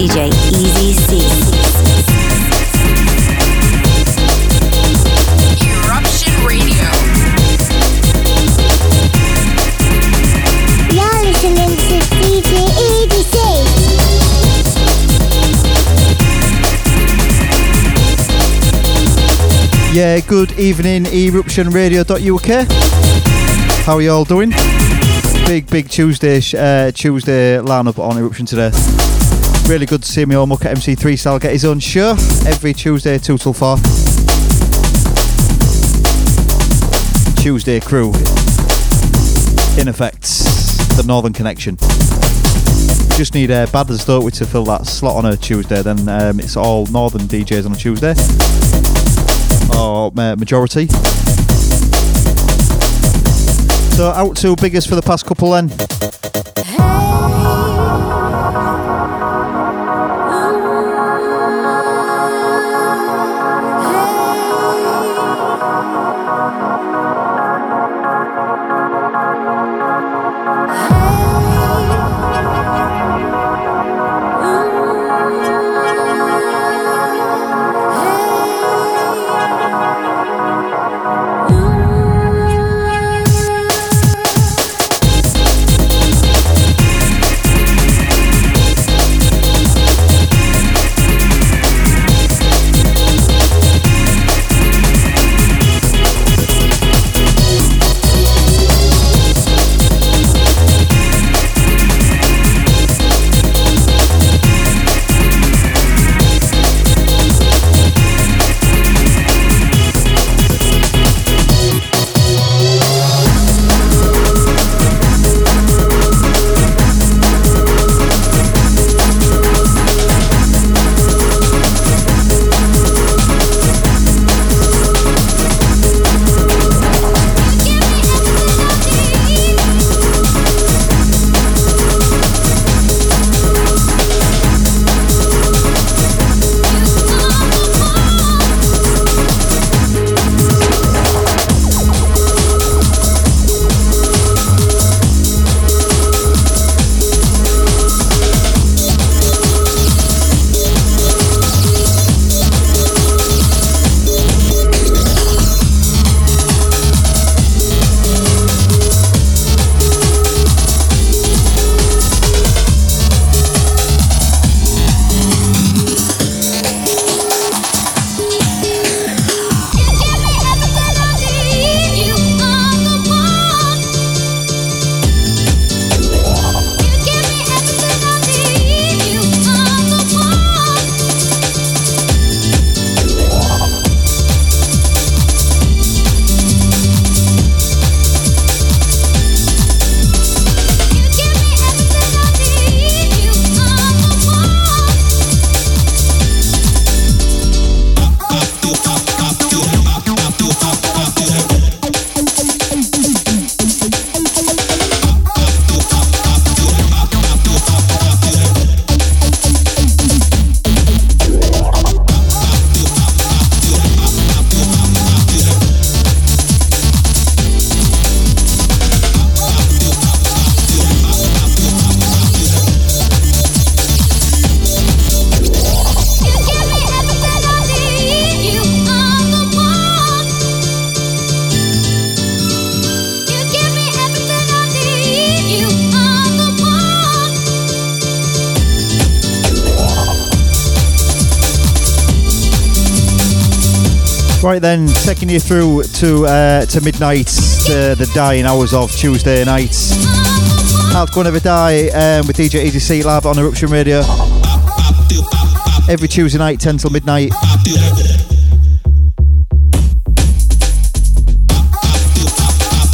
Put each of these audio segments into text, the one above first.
DJ Easy C. Eruption Radio. You're listening to DJ Easy C. Yeah, good evening, eruptionradio.uk. How are you all doing? Big, big Tuesday, sh- uh, Tuesday lineup on Eruption today. Really good to see me all muck at MC3 style get his own show every Tuesday, 2 till 4. Tuesday crew. In effect, the Northern Connection. Just need uh, Badders, we, to fill that slot on a Tuesday. Then um, it's all Northern DJs on a Tuesday or ma- majority. So out to biggest for the past couple then. You through to uh, to midnight, to the dying hours of Tuesday night. Hardcore Never Die um, with DJ Easy C live on Eruption Radio. Every Tuesday night, 10 till midnight.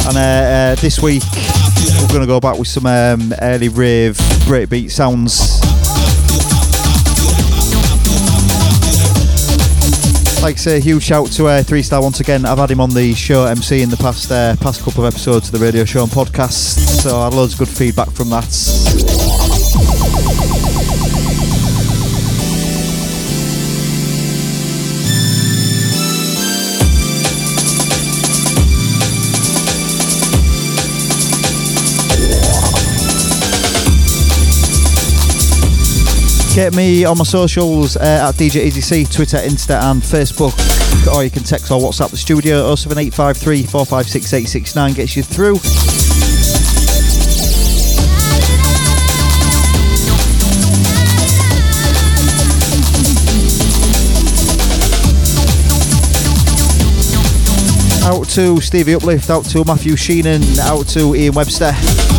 And uh, uh, this week, we're going to go back with some um, early rave breakbeat sounds. Like I say, a huge shout to uh, Three Star once again. I've had him on the show MC in the past uh, past couple of episodes of the radio show and podcast, so I had loads of good feedback from that. Get me on my socials uh, at DJ Easy C, Twitter, Insta, and Facebook. Or you can text or WhatsApp the studio 07853 456 869 gets you through. Out to Stevie Uplift, out to Matthew Sheenan, out to Ian Webster.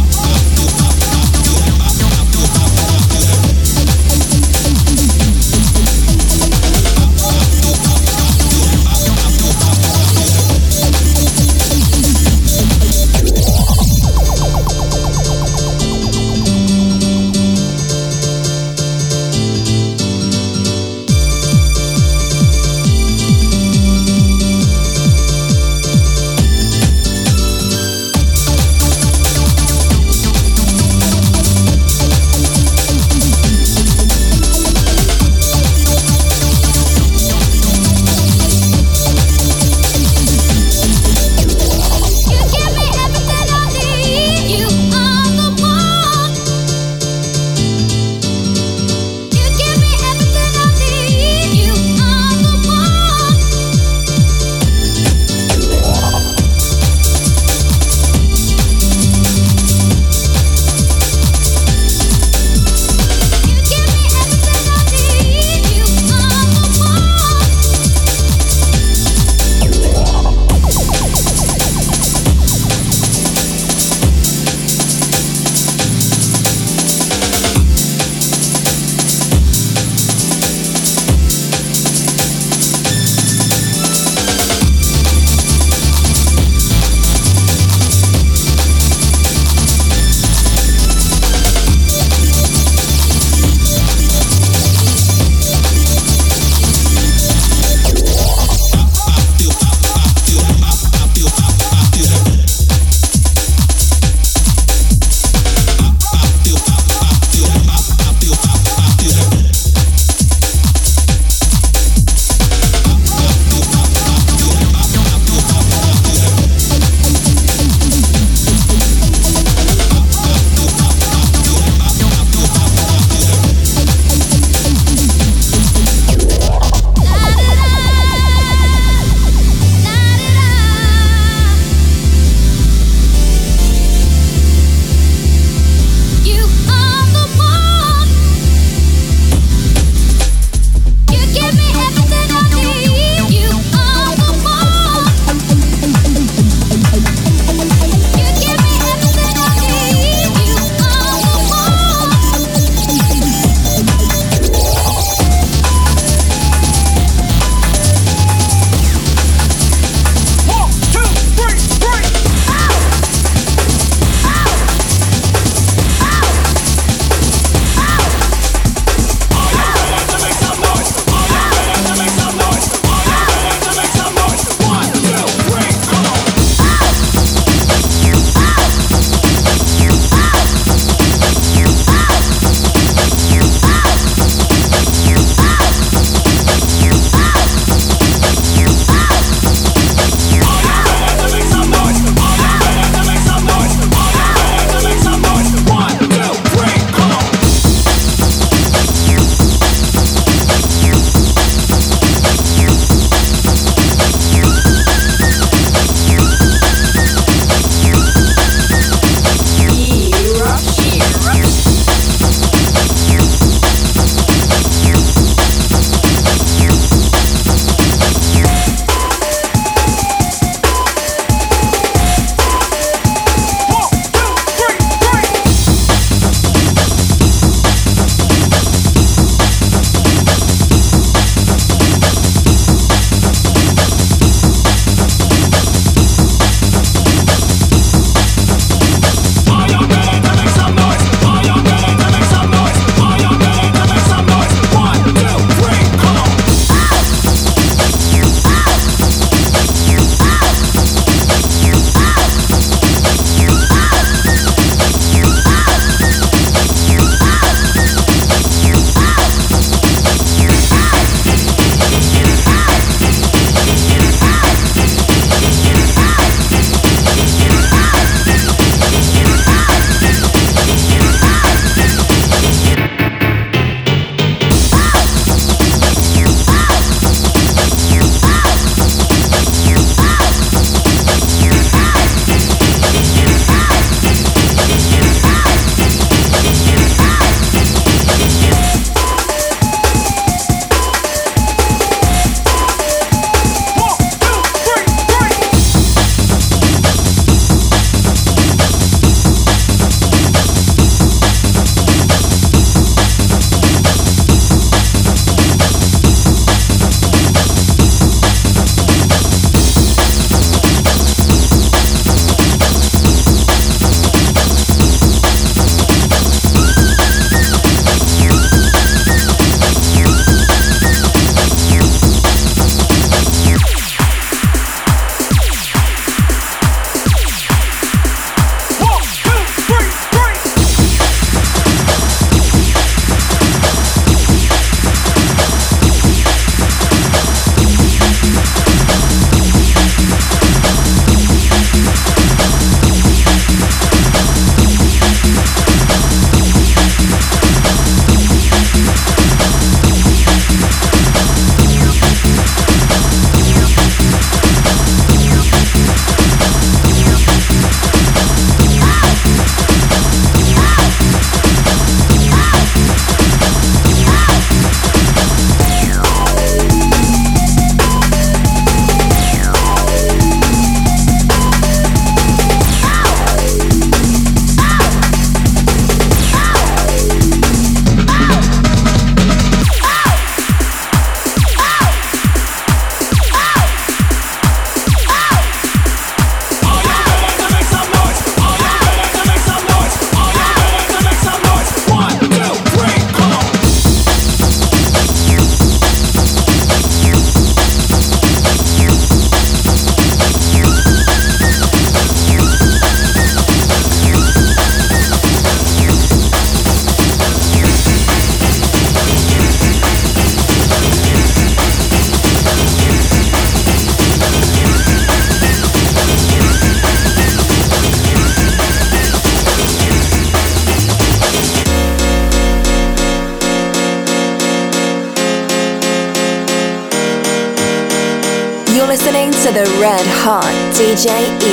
DJ Easy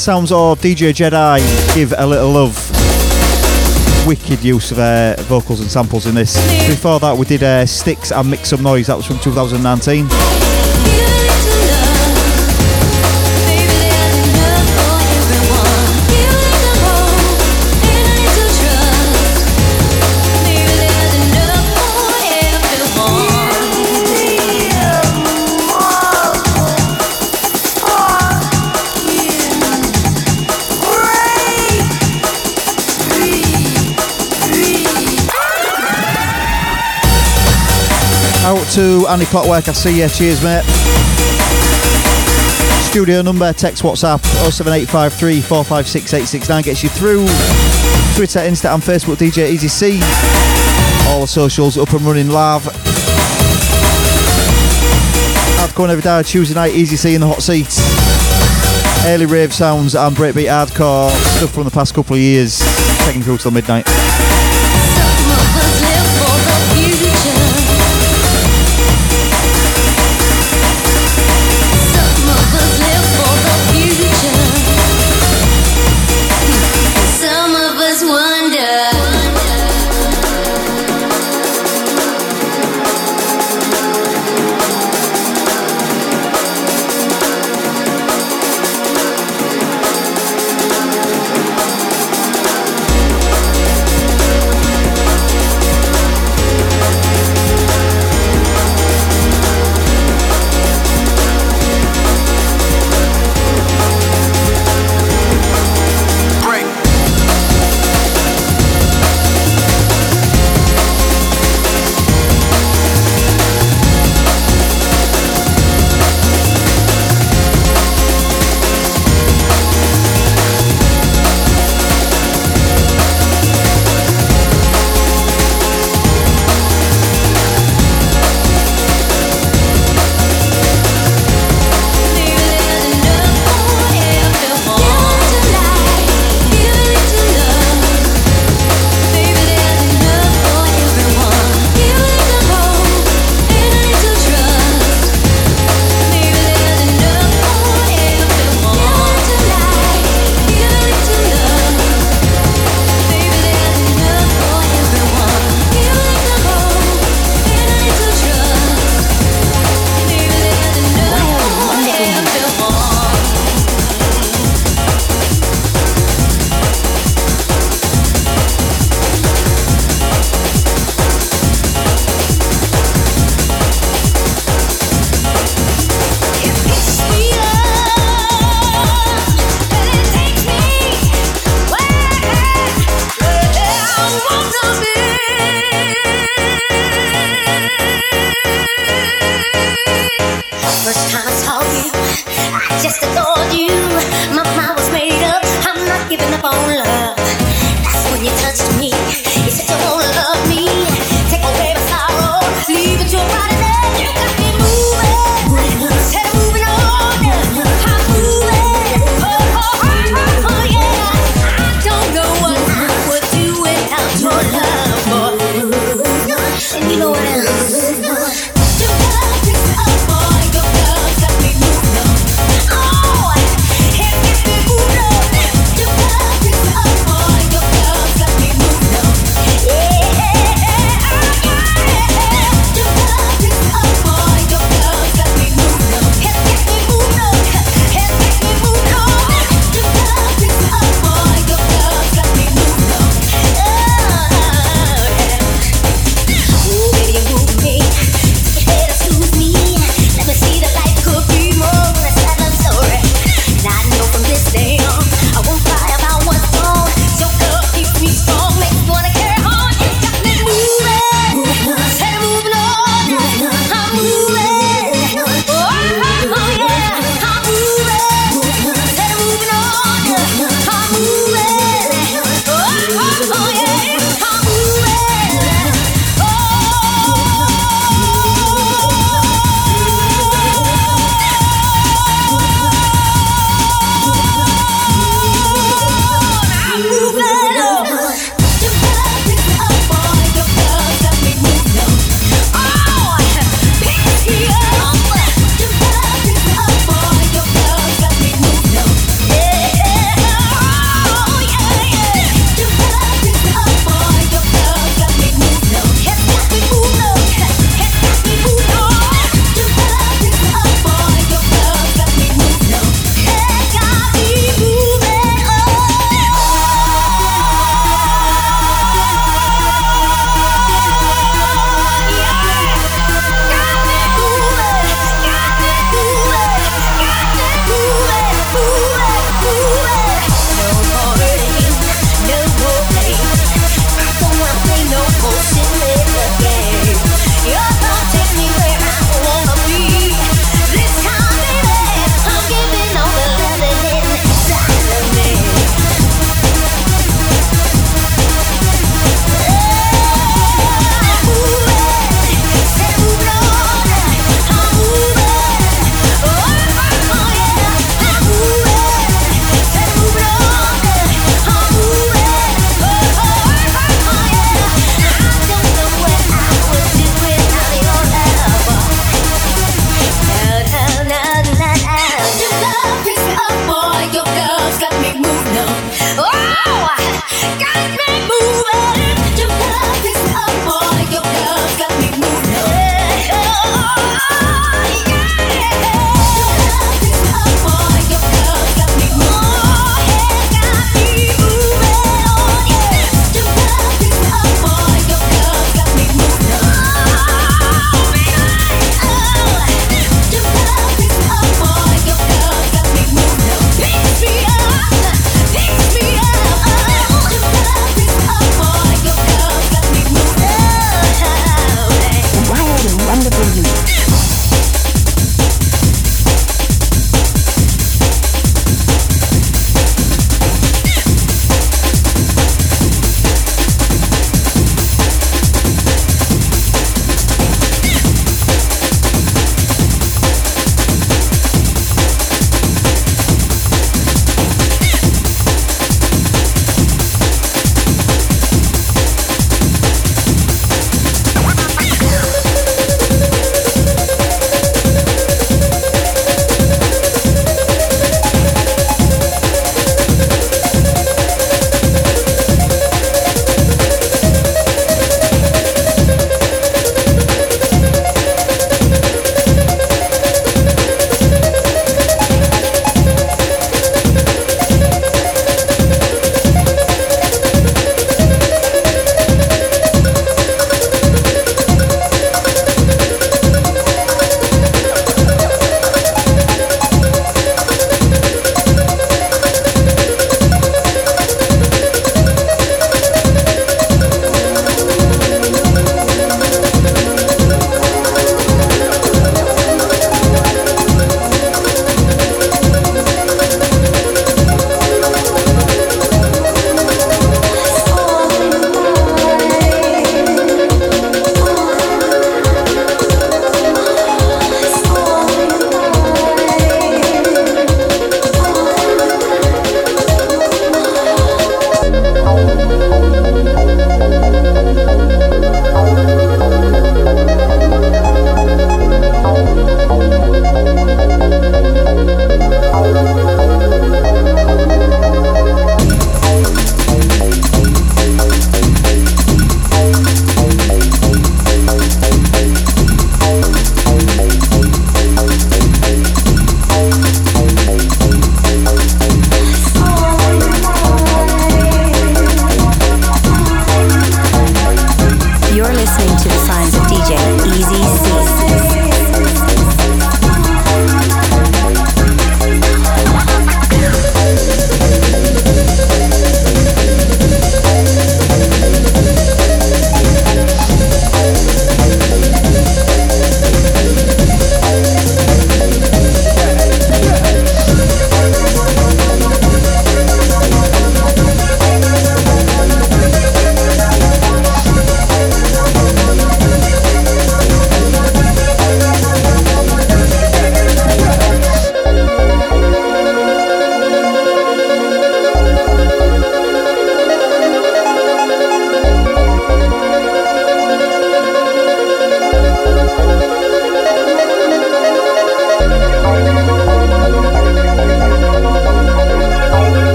sounds of DJ Jedi. Give a little love. Wicked use of uh, vocals and samples in this. Before that, we did uh, Sticks and Mix Some Noise. That was from 2019. To Andy Clockwork. I see you. Cheers, mate. Studio number, text WhatsApp 07853 456 869 gets you through. Twitter, Insta, and Facebook, DJ Easy C. All the socials up and running live. Hardcore every day, Tuesday night, Easy C in the hot seats. Early rave sounds and breakbeat hardcore stuff from the past couple of years. Taking through till midnight.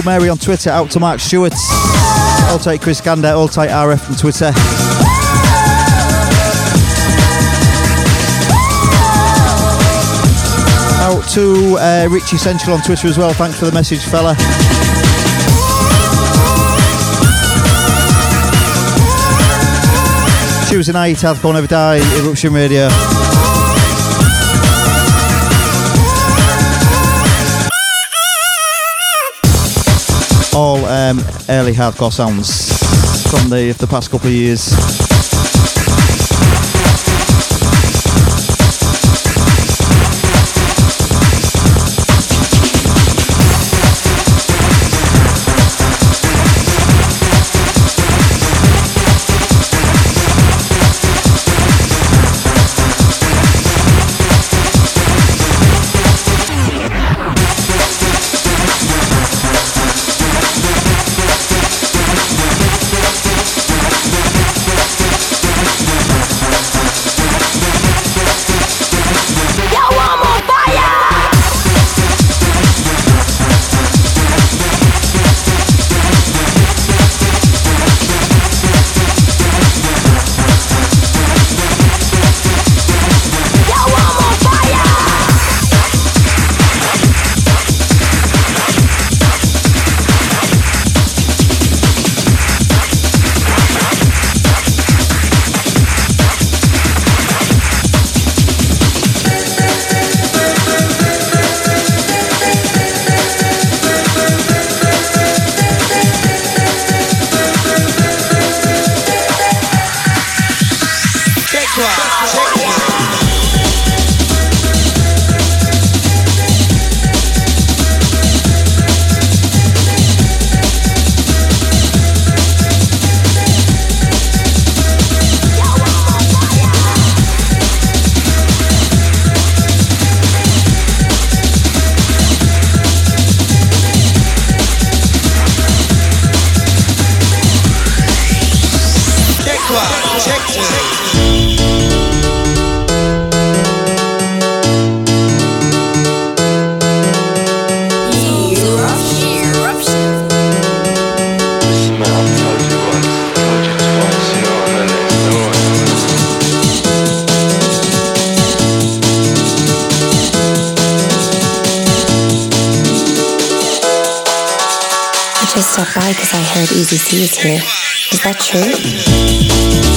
To Mary on Twitter, out to Mark Stewart. All tight Chris Gander, all tight RF on Twitter. Out to uh, Richie Central on Twitter as well. Thanks for the message, fella. Tuesday night, Hardcore Never Die, Eruption Radio. Early hardcore sounds from the the past couple of years. Because I heard Easy C is here. Is that true?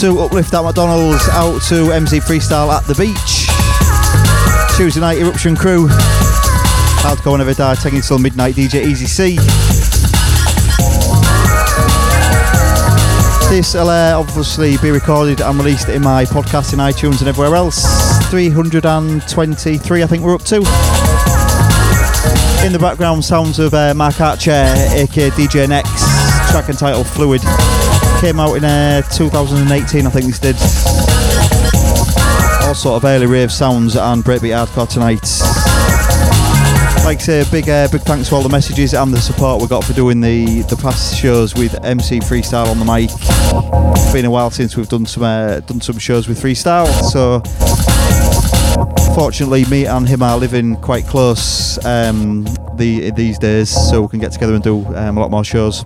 To Uplift at McDonald's, out to MC Freestyle at the beach. Tuesday night eruption crew. Hardcore and Never Die, taking till midnight. DJ Easy C. This will uh, obviously be recorded and released in my podcast in iTunes and everywhere else. 323, I think we're up to. In the background, sounds of uh, Mark Archer, aka DJ Nex, track entitled Fluid. Came out in uh, 2018, I think this did. All sort of early rave sounds and breakbeat hardcore tonight. Like I say, big uh, big thanks for all the messages and the support we got for doing the the past shows with MC Freestyle on the mic. It's been a while since we've done some uh, done some shows with Freestyle, so fortunately, me and him are living quite close um, the these days, so we can get together and do um, a lot more shows.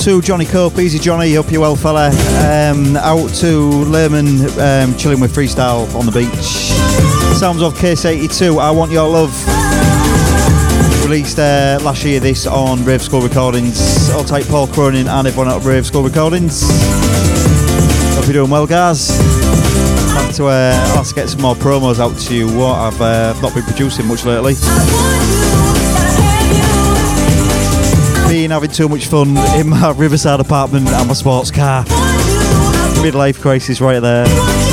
to Johnny Cope, Easy Johnny, hope you're well, fella. Um, out to Lehman, um, chilling with freestyle on the beach. Sounds of Case 82, I Want Your Love. Released uh, last year, this on Rave School Recordings. I'll take Paul Cronin and everyone at Rave School Recordings. Hope you're doing well, guys to uh, i have to get some more promos out to you. What I've uh, not been producing much lately. been having too much fun in my Riverside apartment and my sports car. Midlife crisis right there.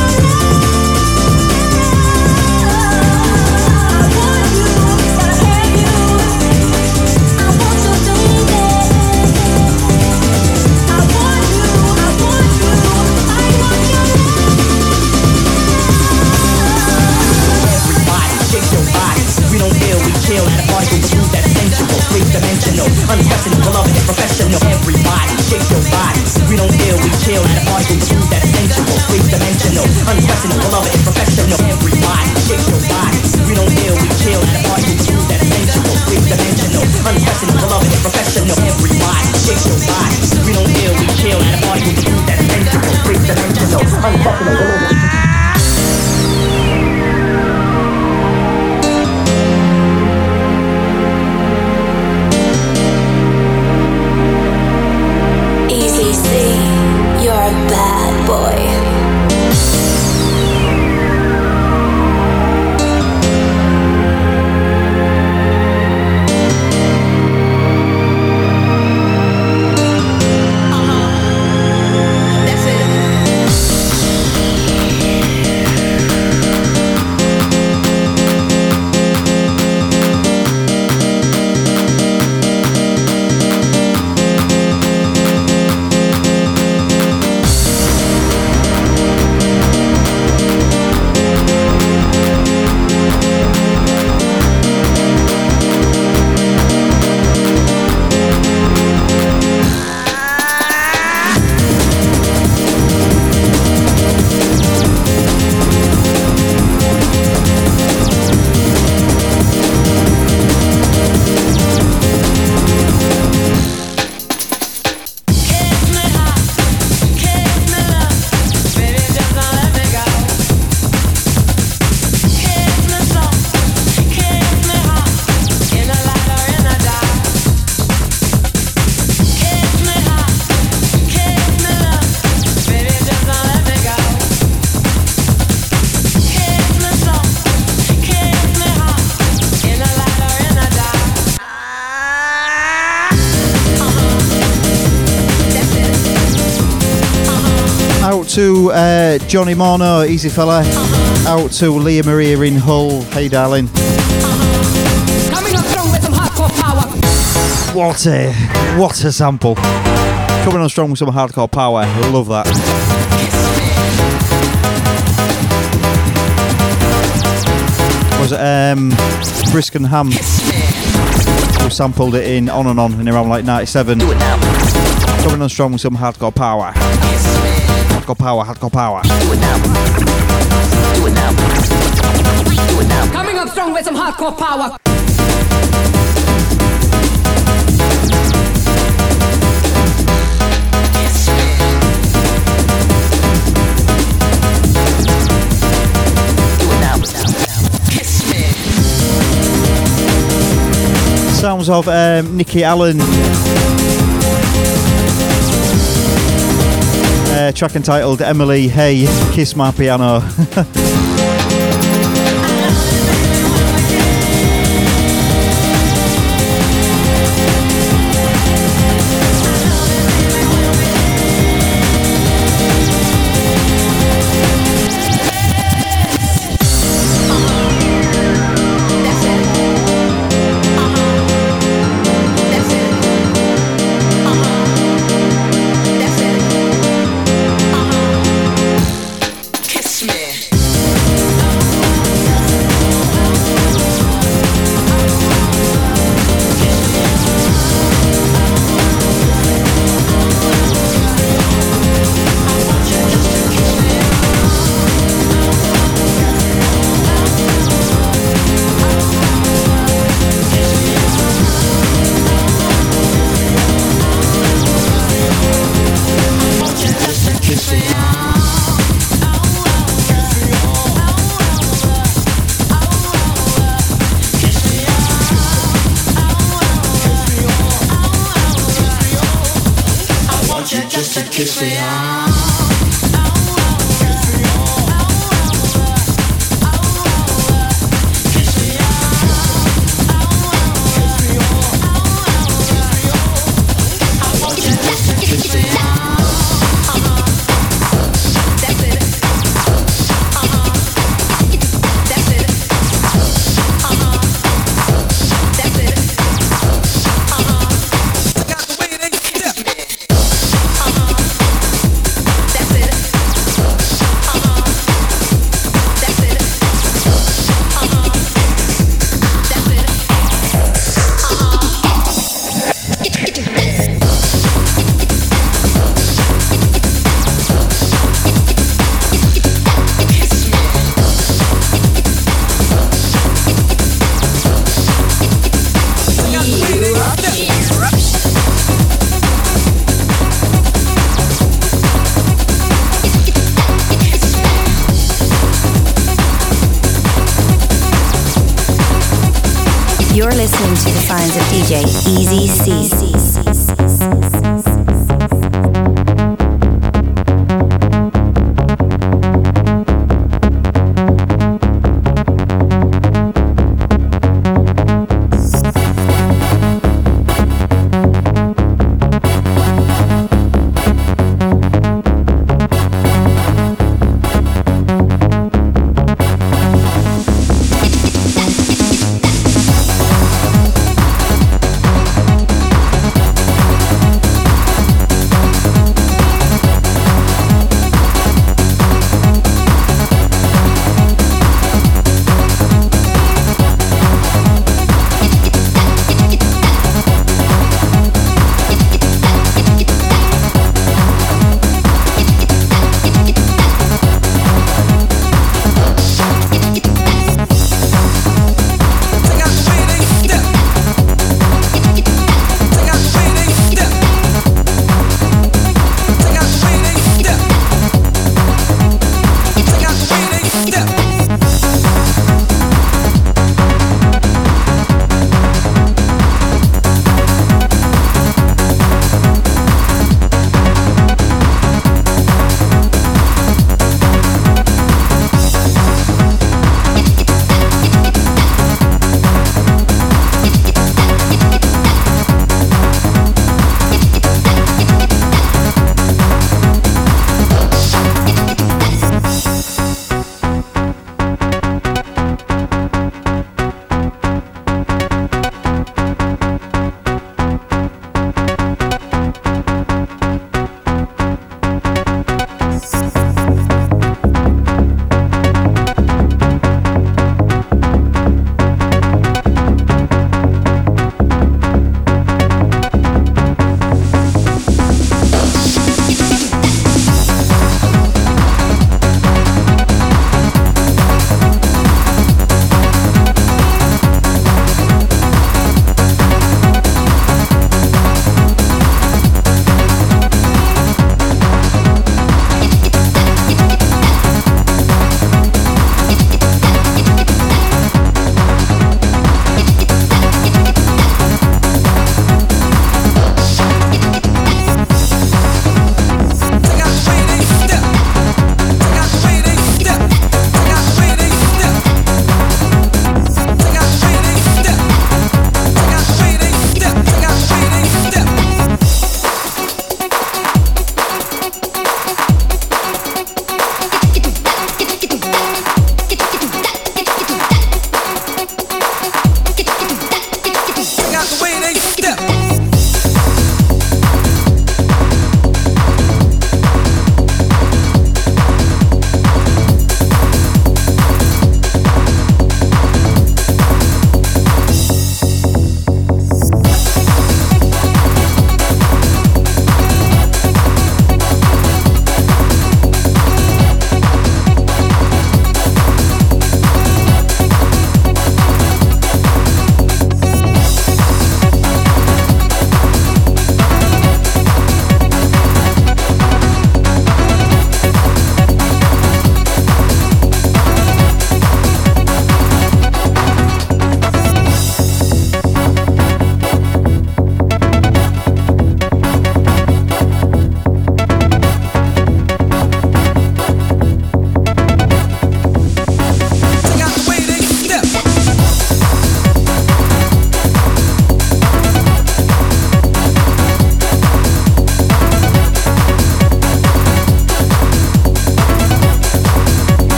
uh, Johnny Morno, easy fella. Out to Leah Maria in Hull. Hey, darling. What a what a sample. Coming on strong with some hardcore power. Love that. was um, Brisk and Ham We sampled it in on and on in around like 97. Coming on strong with some hardcore power. Hardcore power, hardcore power. Coming up strong with some hardcore power. Sounds of um, Nikki Allen. Track entitled Emily Hey Kiss My Piano.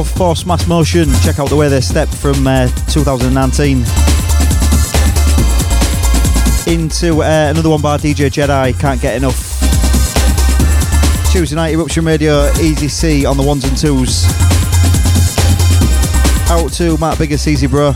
of Force Mass Motion. Check out the way they stepped from uh, 2019 into uh, another one by DJ Jedi. Can't get enough. Tuesday night Eruption Radio, Easy C on the ones and twos. Out to Matt Biggest, Easy Bro.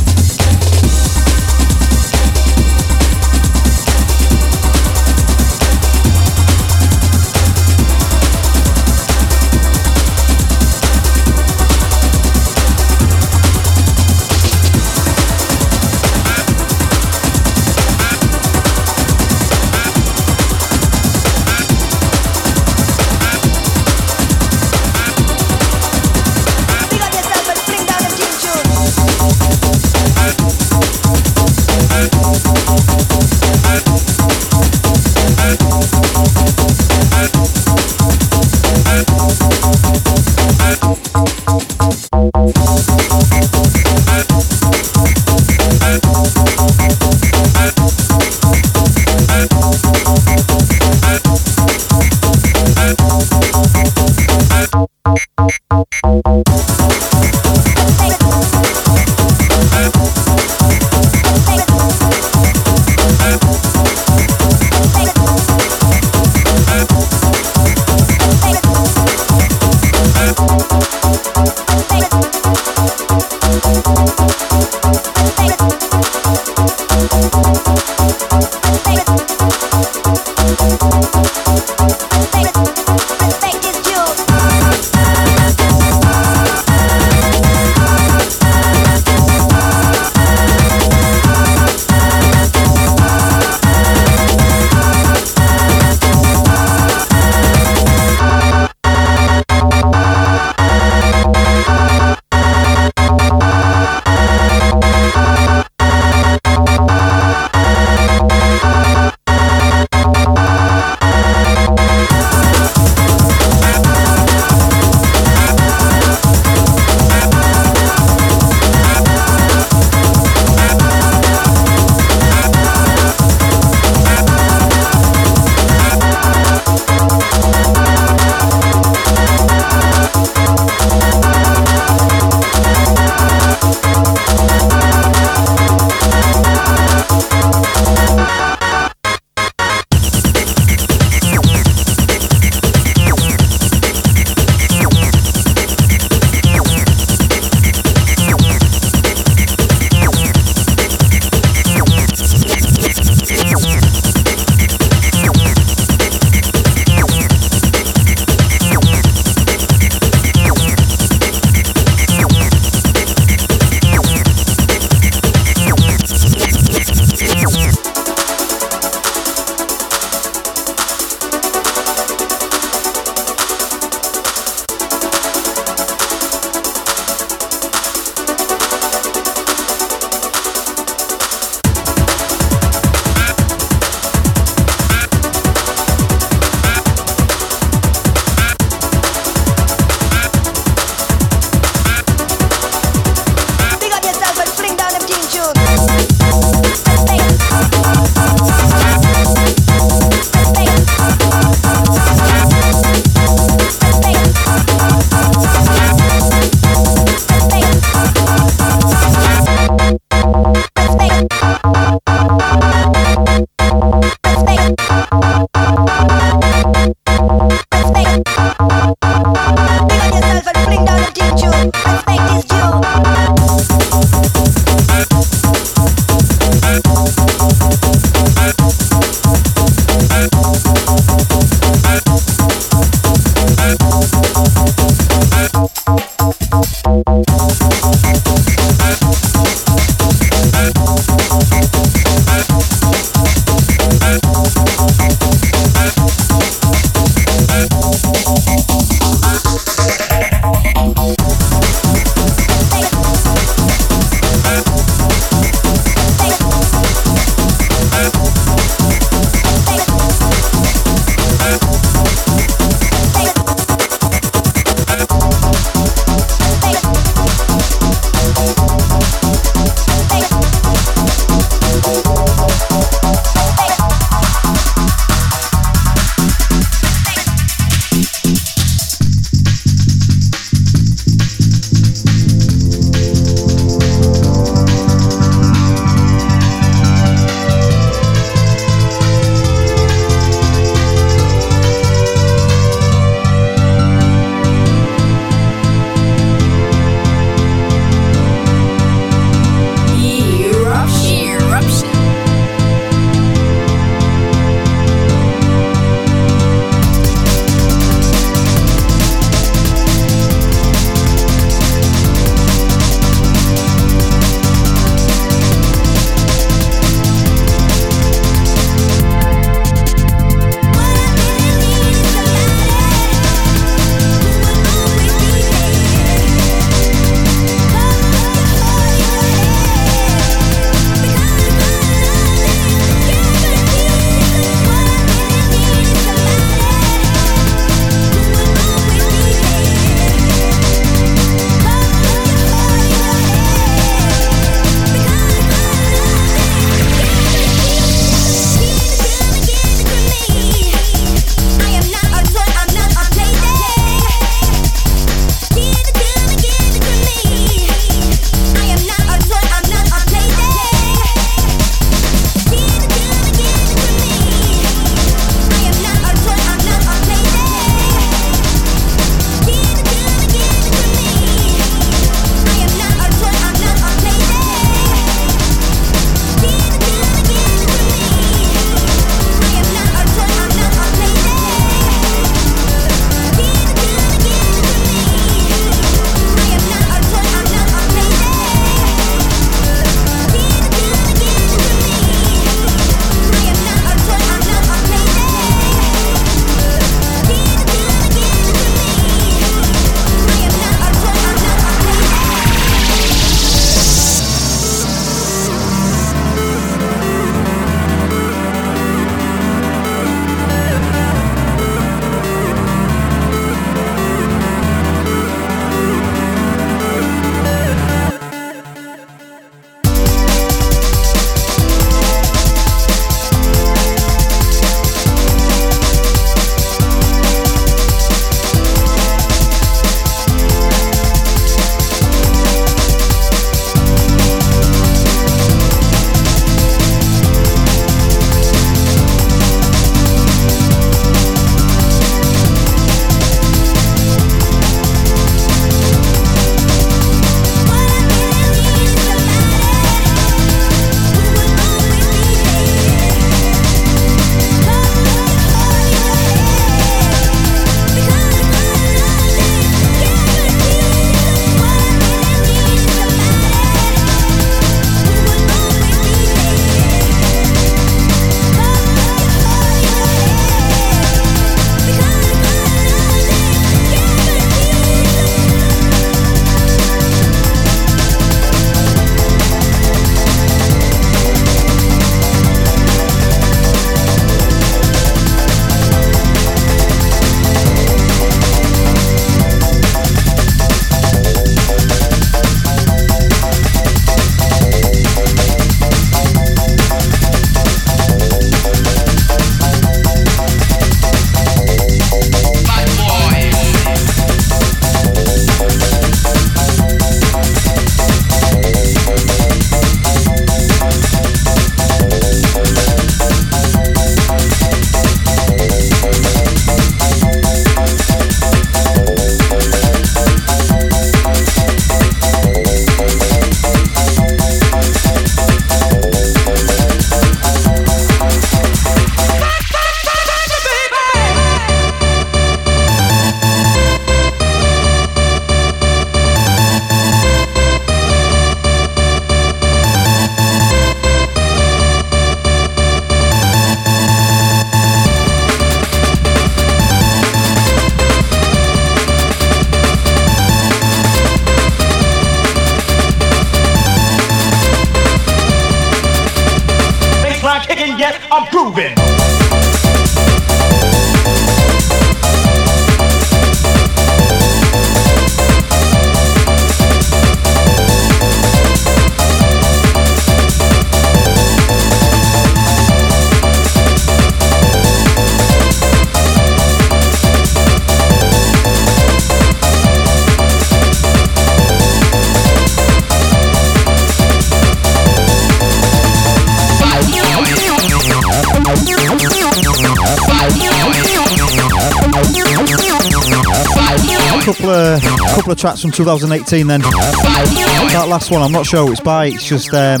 Tracks from 2018 then. That last one, I'm not sure it's by. It's just um,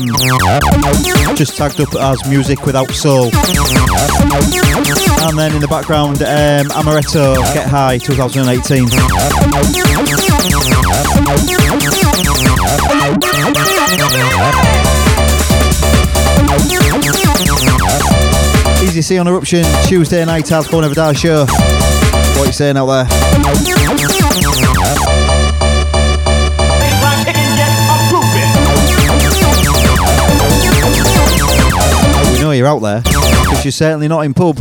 just tagged up as music without soul. And then in the background, um, Amaretto Get High 2018. Easy C on Eruption, Tuesday night, Hardcore Never Die show. What you saying out there? Out there, because you're certainly not in pub.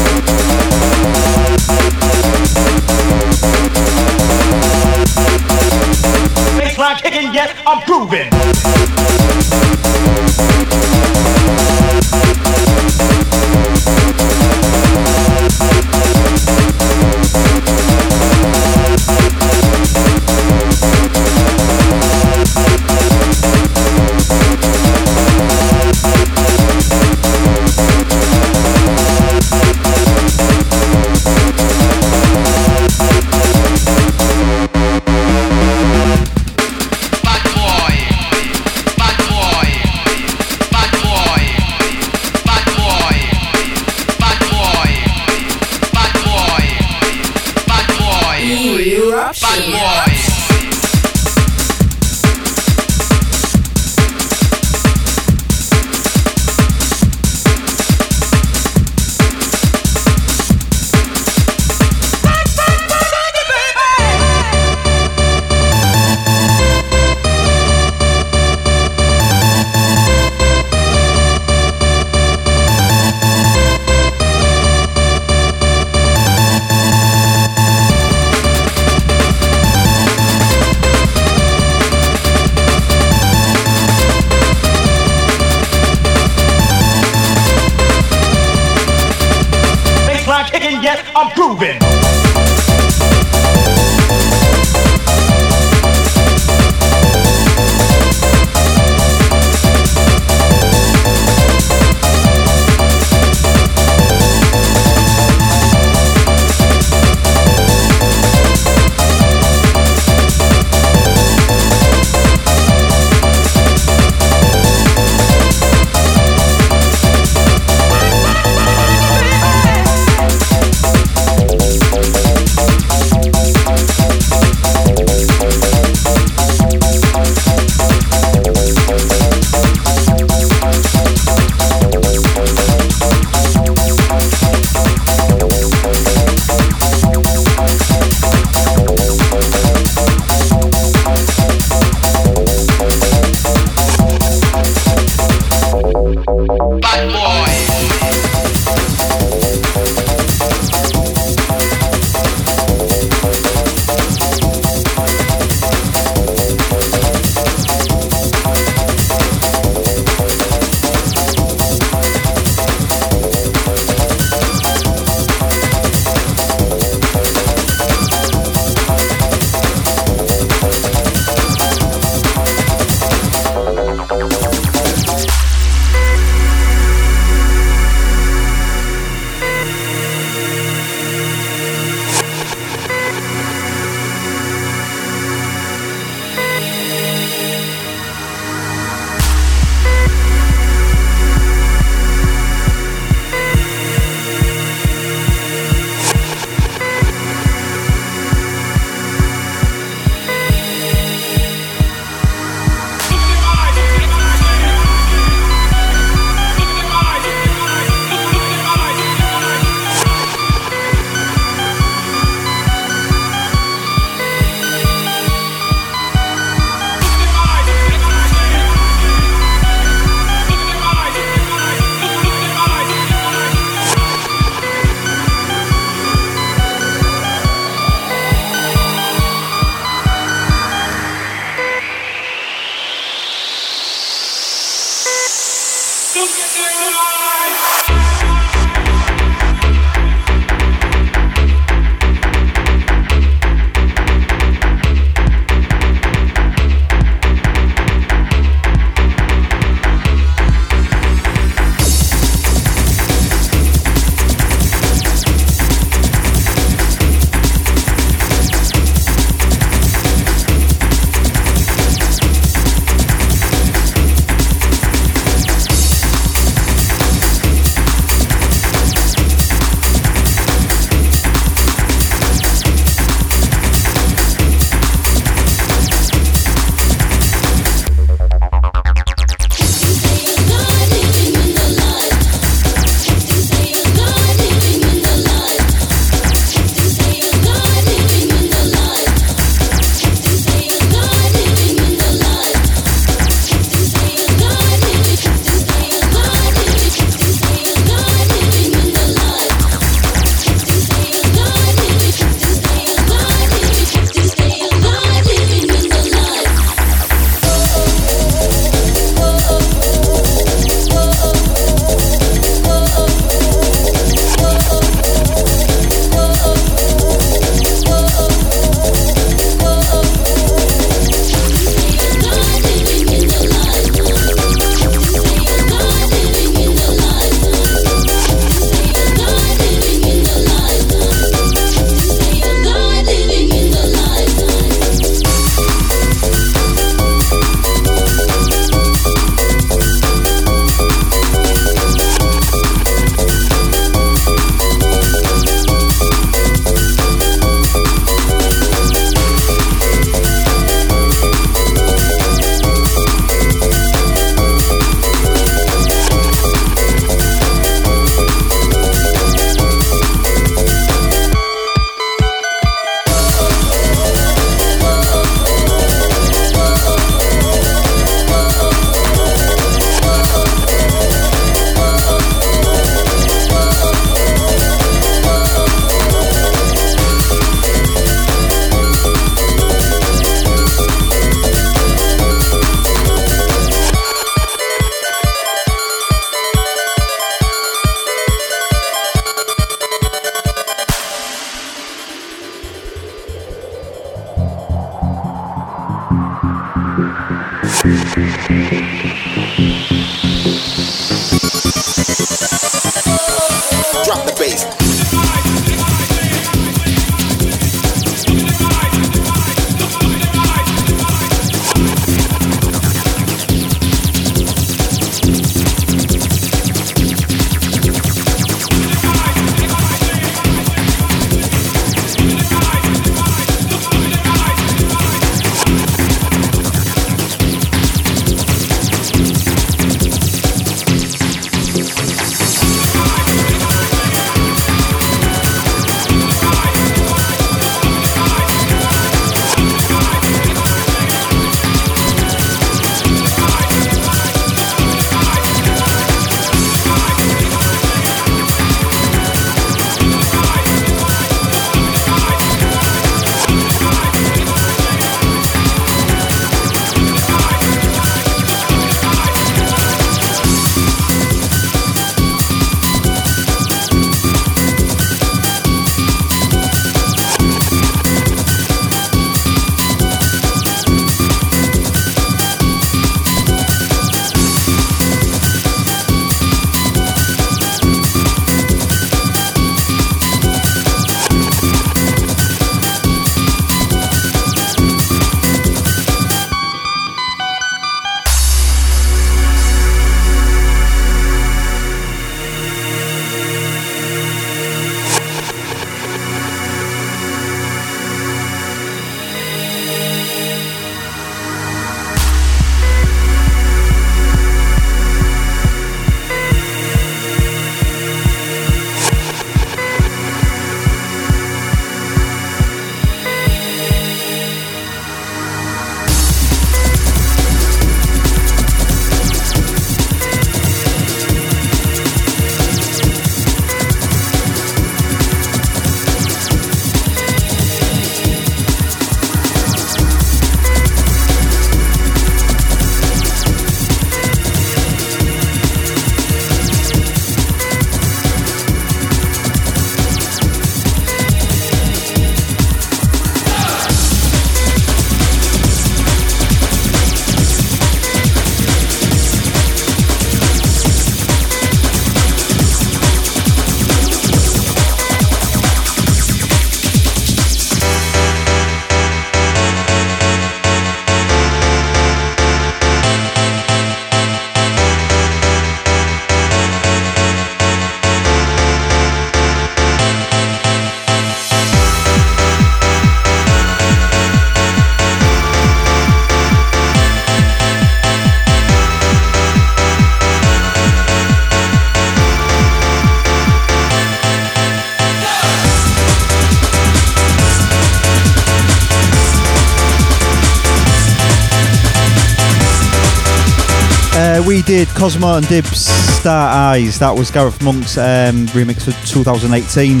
Did Cosmo and Dibs Star Eyes. That was Gareth Monk's um, remix for 2018.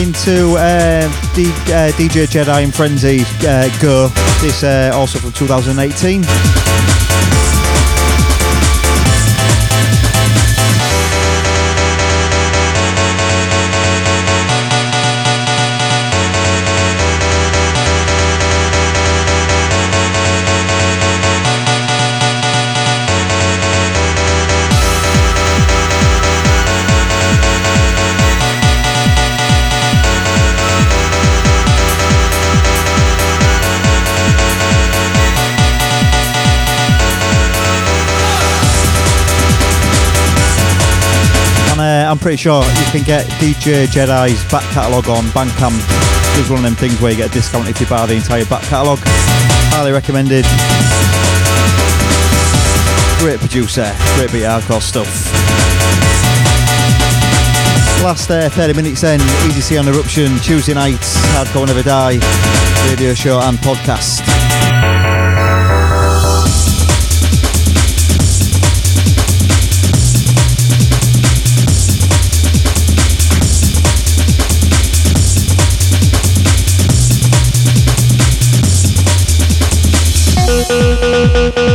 Into uh, D- uh, DJ Jedi and Frenzy uh, Go. This uh, also from 2018. Pretty sure you can get DJ Jedi's back catalogue on Bandcamp. It's one of them things where you get a discount if you buy the entire back catalogue. Highly recommended. Great producer, great bit of hardcore stuff. Last uh, 30 minutes then, Easy C on Eruption, Tuesday nights, Hardcore Never Die, radio show and podcast. Thank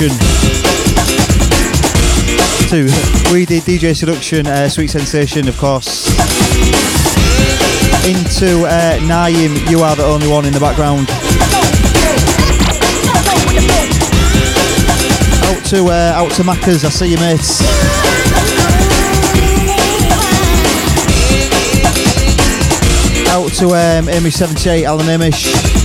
Seduction. Two. We did DJ Seduction, uh, Sweet Sensation, of course. Into uh, Naim, You Are the Only One in the background. Out to uh, out to Maccas, I see you mates. Out to um, Amy 78, Alan Amish.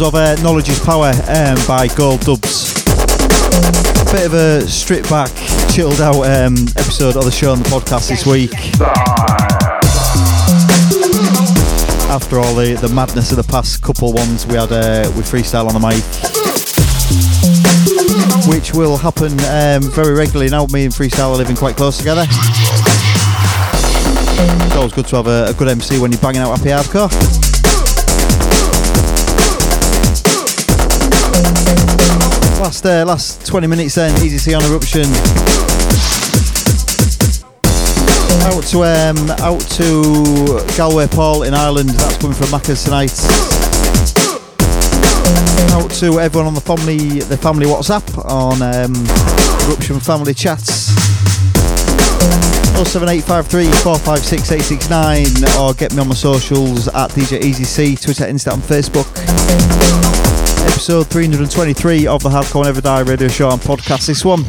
Of uh, Knowledge is Power um, by Gold Dubs. Bit of a stripped back, chilled out um, episode of the show on the podcast this week. After all the, the madness of the past couple ones we had uh, with freestyle on the mic. Which will happen um, very regularly now. Me and freestyle are living quite close together. It's always good to have a, a good MC when you're banging out happy hardcore. Last uh, last 20 minutes then, Easy C on eruption. Out to um, out to Galway Paul in Ireland. That's coming from Macca's tonight. Out to everyone on the family the family WhatsApp on um, eruption family chats. 07853 456 869 or get me on my socials at DJ Easy C, Twitter, Insta, and Facebook episode 323 of the Hardcore Never Die radio show and podcast. This one.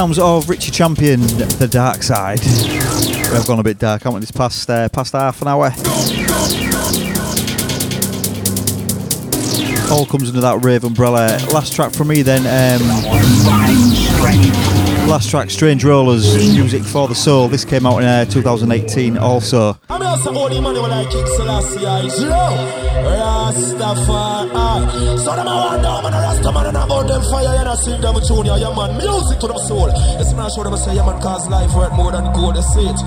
Sounds of Richie Champion, The Dark Side. We have gone a bit dark, haven't we? It's past, uh, past half an hour. All comes under that rave umbrella. Last track from me then. Um, last track, Strange Rollers, Music for the Soul. This came out in uh, 2018 also. I'm also holy money when I kick Selassie I Rastafari. So them a want down man a and about them fire. And I sing them tune yeah, yeah man. Music to them soul. Yes man I show them say yeah man cause life worth more than gold. They it